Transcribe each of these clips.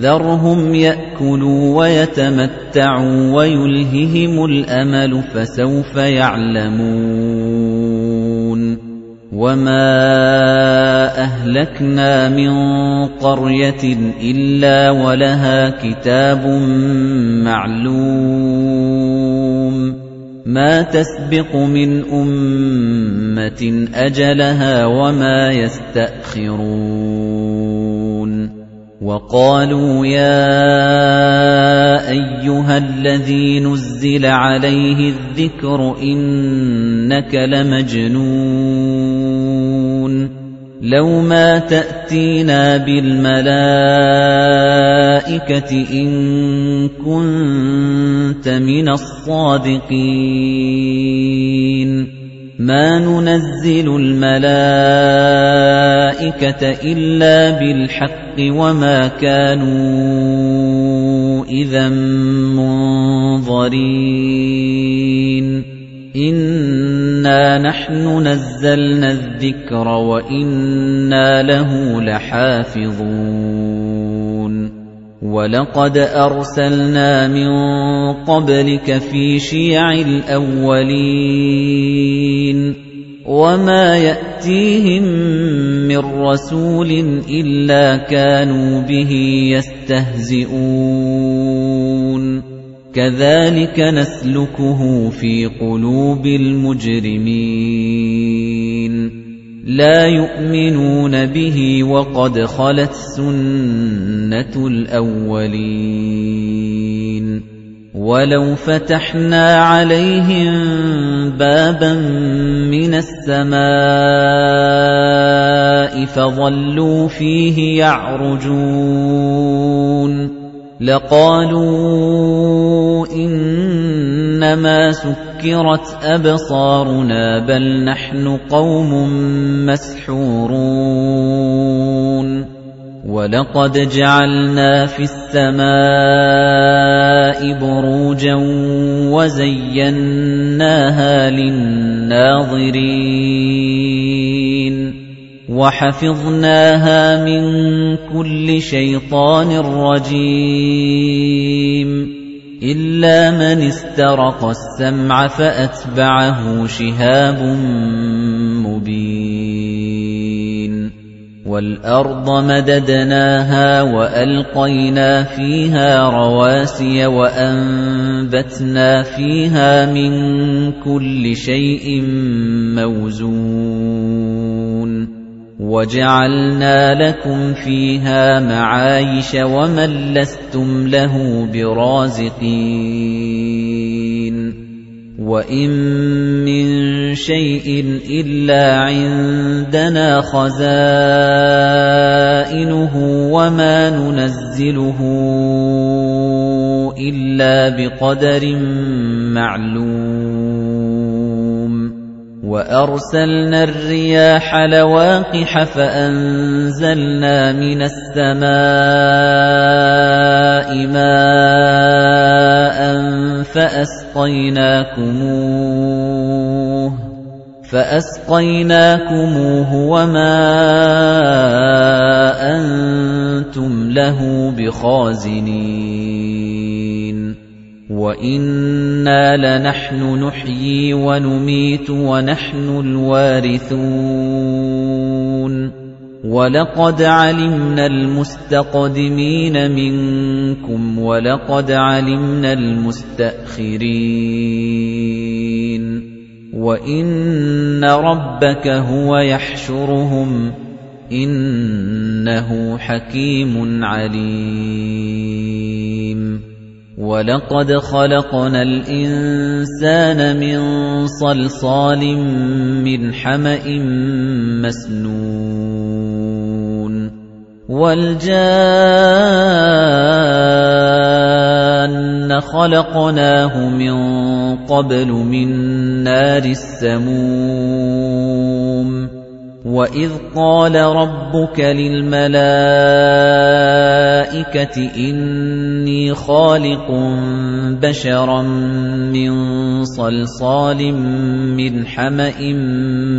ذَرْهُمْ يَأْكُلُوا وَيَتَمَتَّعُوا وَيُلْهِهِمُ الْأَمَلُ فَسَوْفَ يَعْلَمُونَ وَمَا أَهْلَكْنَا مِنْ قَرْيَةٍ إِلَّا وَلَهَا كِتَابٌ مَعْلُومٌ مَا تَسْبِقُ مِنْ أُمَّةٍ أَجَلَهَا وَمَا يَسْتَأْخِرُونَ وَقَالُوا يَا أَيُّهَا الَّذِي نُزِّلَ عَلَيْهِ الذِّكْرُ إِنَّكَ لَمَجْنُونٌ لَوْ مَا تَأْتِينَا بِالْمَلَائِكَةِ إِن كُنتَ مِنَ الصَّادِقِينَ مَا نُنَزِّلُ الْمَلَائِكَةَ إِلَّا بِالْحَقِّ وَمَا كَانُوا إِذًا مُنظَرِينَ. إِنَّا نَحْنُ نَزَّلْنَا الذِّكْرَ وَإِنَّا لَهُ لَحَافِظُونَ. وَلَقَدْ أَرْسَلْنَا مِن قَبْلِكَ فِي شِيَعِ الْأَوَّلِينَ. وَمَا يَأْتِيهِم مِّن رَّسُولٍ إِلَّا كَانُوا بِهِ يَسْتَهْزِئُونَ. كَذَلِكَ نَسْلُكُهُ فِي قُلُوبِ الْمُجْرِمِينَ. لَا يُؤْمِنُونَ بِهِ وَقَدْ خَلَتْ سُنَّةُ الْأَوَّلِينَ. وَلَوْ فَتَحْنَا عَلَيْهِم بَابًا مِّنَ السَّمَاءِ فَظَلُّوا فِيهِ يَعْرُجُونَ لَقَالُوا إِنَّمَا سُكِّرَتْ أَبْصَارُنَا بَلْ نَحْنُ قَوْمٌ مَّسْحُورُونَ وَلَقَدْ جَعَلْنَا فِي السَّمَاءِ بُرُوجًا وَزَيَّنَّاهَا لِلنَّاظِرِينَ وَحَفِظْنَاهَا مِن كُلِّ شَيْطَانٍ رَّجِيمٍ إِلَّا مَنِ اسْتَرَقَ السَّمْعَ فَأَتْبَعَهُ شِهَابٌ مُّبِينٌ وَالْأَرْضَ مَدَدْنَاهَا وَأَلْقَيْنَا فِيهَا رَوَاسِيَ وَأَنبَتْنَا فِيهَا مِن كُلِّ شَيْءٍ مَّوْزُونٍ وَجَعَلْنَا لَكُمْ فِيهَا مَعَايِشَ وَمَن لَّسْتُمْ لَهُ بِرَازِقِينَ وَإِن مِّن شَيْءٍ إِلَّا عِندَنَا خَزَائِنُهُ وَمَا نُنَزِّلُهُ إِلَّا بِقَدَرٍ مَّعْلُومٍ. وَأَرْسَلْنَا الرِّيَاحَ لَوَاقِحَ فَأَنزَلْنَا مِنَ السَّمَاءِ مَاءً فَأَسْقَيْنَاكُمُوهُ. فَأَسْقَيْنَاكُمُوهُ وَمَا أَنتُمْ لَهُ بِخَازِنِينَ. وَإِنَّا لَنَحْنُ نُحْيِي وَنُمِيتُ وَنَحْنُ الْوَارِثُونَ. وَلَقَدْ عَلِمْنَا الْمُسْتَقْدِمِينَ مِنكُمْ وَلَقَدْ عَلِمْنَا الْمُسْتَأْخِرِينَ. وَإِنَّ رَبَّكَ هُوَ يَحْشُرُهُمْ إِنَّهُ حَكِيمٌ عَلِيمٌ وَلَقَدْ خَلَقْنَا الْإِنسَانَ مِنْ صَلْصَالٍ مِنْ حَمَإٍ مَسْنُونٍ وَالْجَانَّ خَلَقْنَاهُ مِن قَبْلُ مِن نَّارِ السَّمُومِ. وَإِذْ قَالَ رَبُّكَ لِلْمَلَائِكَةِ إِنِّي خَالِقٌ بَشَرًا مِّن صَلْصَالٍ مِّنْ حَمَإٍ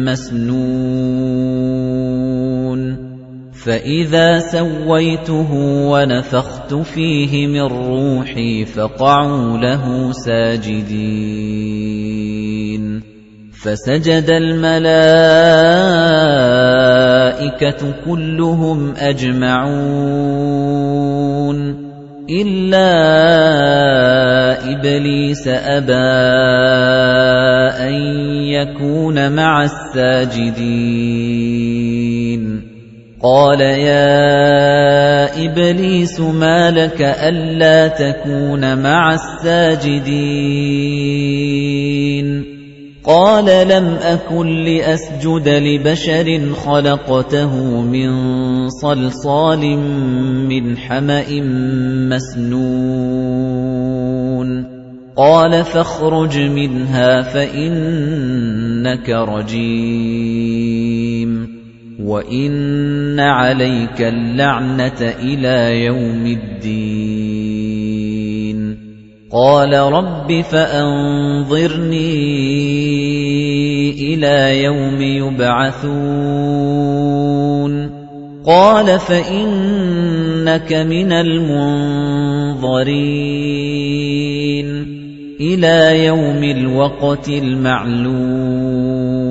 مَّسْنُونٍ. فَإِذَا سَوَّيْتُهُ وَنَفَخْتُ فِيهِ مِن رُّوحِي فَقَعُوا لَهُ سَاجِدِينَ. فَسَجَدَ الْمَلَائِكَةُ كُلُّهُمْ أَجْمَعُونَ. إِلَّا إِبْلِيسَ أَبَىٰ أَن يَكُونَ مَعَ السَّاجِدِينَ. قَالَ يَا إِبْلِيسُ مَا لَكَ أَلَّا تَكُونَ مَعَ السَّاجِدِينَ؟ قَالَ لَمْ أَكُن لِّأَسْجُدَ لِبَشَرٍ خَلَقْتَهُ مِن صَلْصَالٍ مِّنْ حَمَإٍ مَّسْنُونٍ. قَالَ فَاخْرُجْ مِنْهَا فَإِنَّكَ رَجِيمٌ. وَإِنَّ عَلَيْكَ اللَّعْنَةَ إِلَى يَوْمِ الدِّينِ. قَالَ رَبِّ فَأَنظِرْنِي إِلَى يَوْمِ يُبْعَثُونَ. قَالَ فَإِنَّكَ مِنَ الْمُنظَرِينَ. إِلَى يَوْمِ الْوَقْتِ الْمَعْلُومِ.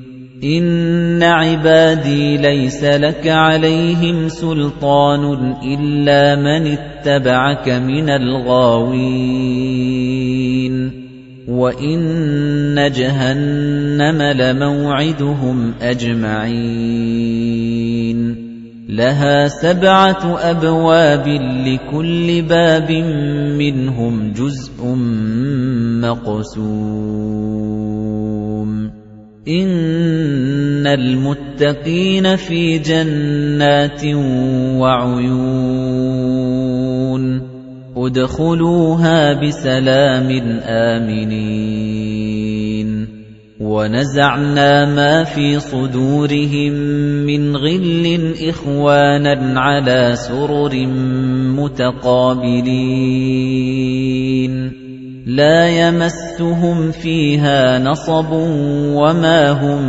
إِنَّ عِبَادِي لَيْسَ لَكَ عَلَيْهِمْ سُلْطَانٌ إِلَّا مَنِ اتَّبَعَكَ مِنَ الْغَاوِينَ وَإِنَّ جَهَنَّمَ لَمَوْعِدُهُمْ أَجْمَعِينَ لَهَا سَبْعَةُ أَبْوَابٍ لِكُلِّ بَابٍ مِنْهُمْ جُزْءٌ مَقْسُومٌ إِنَّ الْمُتَّقِينَ فِي جَنَّاتٍ وَعُيُونٍ ادْخُلُوهَا بِسَلَامٍ آمِنِينَ وَنَزَعْنَا مَا فِي صُدُورِهِم مِّنْ غِلٍّ إِخْوَانًا عَلَىٰ سُرُرٍ مُّتَقَابِلِينَ لَا يَمَسُّهُمْ فِيهَا نَصَبٌ وَمَا هُم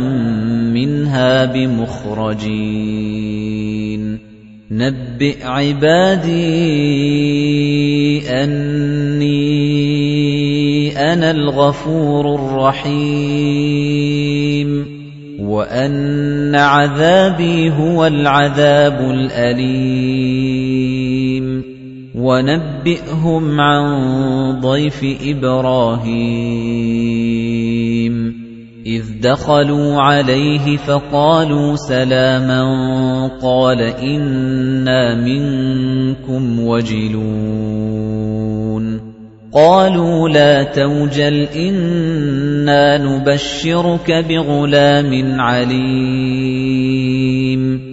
مِّنْهَا بِمُخْرَجِينَ. نَبِّئْ عِبَادِي أَنِّي أَنَا الْغَفُورُ الرَّحِيمُ. وَأَنَّ عَذَابِي هُوَ الْعَذَابُ الْأَلِيمُ. وَنَبِّئْهُمْ عَن ضَيْفِ إِبْرَاهِيمَ. إِذْ دَخَلُوا عَلَيْهِ فَقَالُوا سَلَامًا قَالَ إِنَّا مِنكُمْ وَجِلُونَ. قَالُوا لَا تَوْجَلْ إِنَّا نُبَشِّرُكَ بِغُلَامٍ عَلِيمٍ.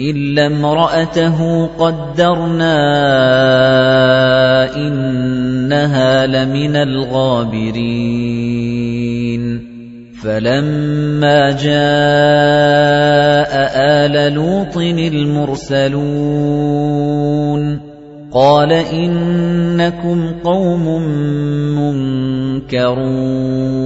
إِلَّا امْرَأَتَهُ قَدَّرْنَا إِنَّهَا لَمِنَ الْغَابِرِينَ. فَلَمَّا جَاءَ آلَ لُوطٍ الْمُرْسَلُونَ قَالَ إِنَّكُمْ قَوْمٌ مُنكَرُونَ.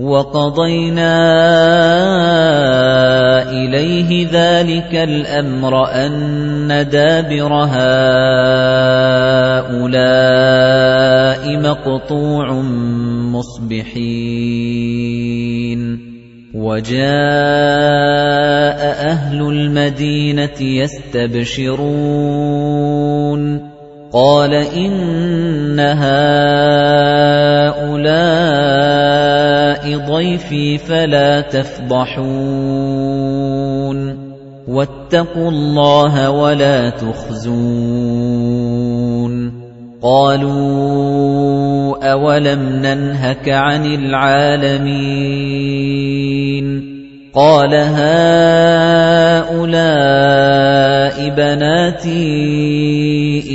وَقَضَيْنَا إِلَيْهِ ذَلِكَ الْأَمْرَ أَنَّ دَابِرَ هَٰؤُلَاءِ مَقْطُوعٌ مُصْبِحِينَ. وَجَاءَ أَهْلُ الْمَدِينَةِ يَسْتَبْشِرُونَ. قَالَ إِنَّ هَٰؤُلَاءِ ضَيْفِي فَلَا تَفْضَحُونِ وَاتَّقُوا اللَّهَ وَلَا تُخْزُونِ قَالُوا أَوَلَمْ نَنْهَكَ عَنِ الْعَالَمِينَ قَالَ هَؤُلَاءِ بَنَاتِي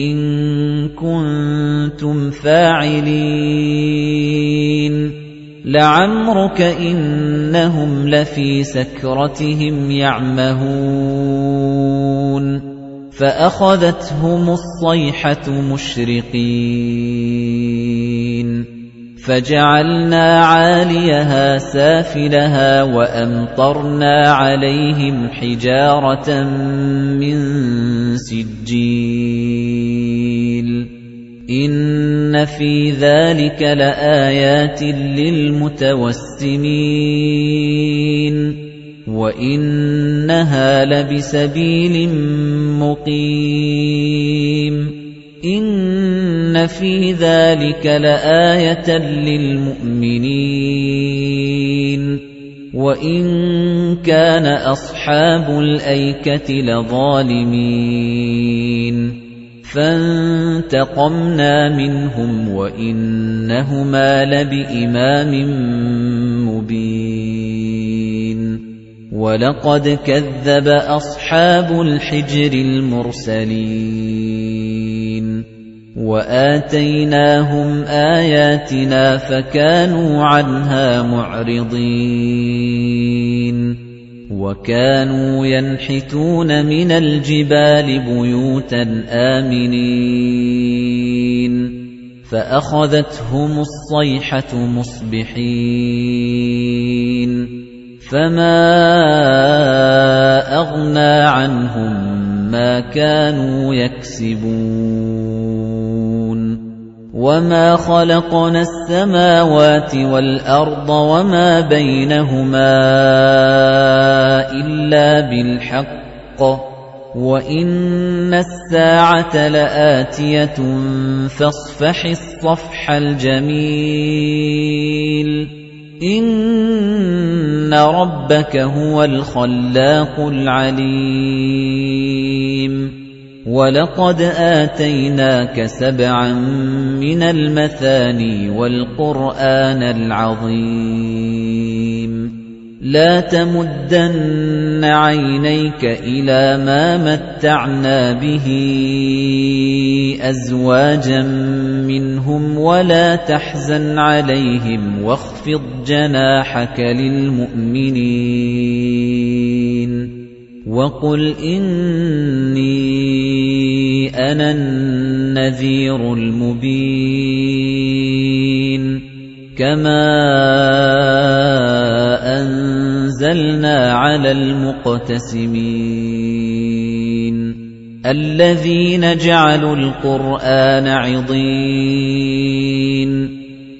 إِن كُنتُمْ فَاعِلِينَ لَعَمْرُكَ إِنَّهُمْ لَفِي سَكْرَتِهِمْ يَعْمَهُونَ فَأَخَذَتْهُمُ الصَّيْحَةُ مُشْرِقِينَ فَجَعَلْنَا عَالِيَهَا سَافِلَهَا وَأَمْطَرْنَا عَلَيْهِمْ حِجَارَةً مِّن سِجِّيلٍ إِنَّ فِي ذَلِكَ لَآيَاتٍ لِّلْمُتَوَسِّمِينَ وَإِنَّهَا لَبِسَبِيلٍ مُّقِيمٍ إِنَّ فِي ذَلِكَ لَآيَةً لِّلْمُؤْمِنِينَ وَإِن كَانَ أَصْحَابُ الْأَيْكَةِ لَظَالِمِينَ فَانتَقَمْنَا مِنْهُمْ وَإِنَّهُمَا لَبِإِمَامٍ مُبِينٍ. وَلَقَدْ كَذَّبَ أَصْحَابُ الْحِجْرِ الْمُرْسَلِينَ. وَآتَيْنَاهُمْ آيَاتِنَا فَكَانُوا عَنْهَا مُعْرِضِينَ. وَكَانُوا يَنْحِتُونَ مِنَ الْجِبَالِ بُيُوتًا آمِنِينَ فَأَخَذَتْهُمُ الصَّيْحَةُ مُصْبِحِينَ فَمَا أَغْنَىٰ عَنْهُم مَّا كَانُوا يَكْسِبُونَ وَمَا خَلَقْنَا السَّمَاوَاتِ وَالْأَرْضَ وَمَا بَيْنَهُمَا إِلَّا بِالْحَقِّ وَإِنَّ السَّاعَةَ لَآتِيَةٌ فَاصْفَحِ الصَّفْحَ الْجَمِيلَ إِنَّ رَبَّكَ هُوَ الْخَلَّاقُ الْعَلِيمُ وَلَقَدْ آتَيْنَاكَ سَبْعًا مِنَ الْمَثَانِي وَالْقُرْآنَ الْعَظِيمَ. لَا تَمُدَّنَّ عَيْنَيْكَ إِلَى مَا مَتَّعْنَا بِهِ أَزْوَاجًا مِنْهُمْ وَلَا تَحْزَنْ عَلَيْهِمْ وَاخْفِضْ جَنَاحَكَ لِلْمُؤْمِنِينَ. وَقُلْ إِنِّي أَنَا النَّذِيرُ الْمُبِينُ كَمَا أَنزَلْنَا عَلَى الْمُقْتَسِمِينَ الَّذِينَ جَعَلُوا الْقُرْآنَ عِضِينَ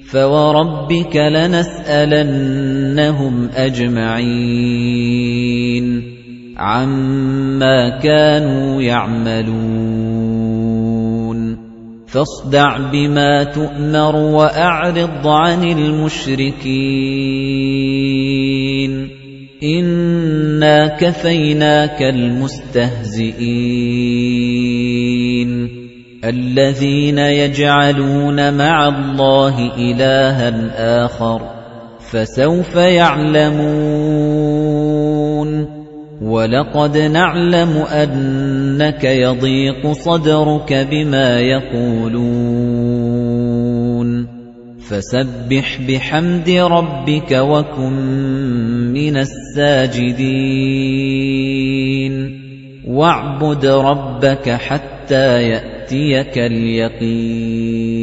فَوَرَبِّكَ لَنَسْأَلَنَّهُمْ أَجْمَعِينَ عَمَّا كَانُوا يَعْمَلُونَ فَاصْدَعْ بِمَا تُؤْمَرُ وَأَعْرِضْ عَنِ الْمُشْرِكِينَ إِنَّا كَفَيْنَاكَ الْمُسْتَهْزِئِينَ الَّذِينَ يَجْعَلُونَ مَعَ اللَّهِ إِلَٰهًا آخَرَ فَسَوْفَ يَعْلَمُونَ وَلَقَدْ نَعْلَمُ أَنَّكَ يَضِيقُ صَدْرُكَ بِمَا يَقُولُونَ فَسَبِّحْ بِحَمْدِ رَبِّكَ وَكُن مِّنَ السَّاجِدِينَ وَاعْبُدْ رَبَّكَ حَتَّىٰ يَأْتِيَكَ الْيَقِينُ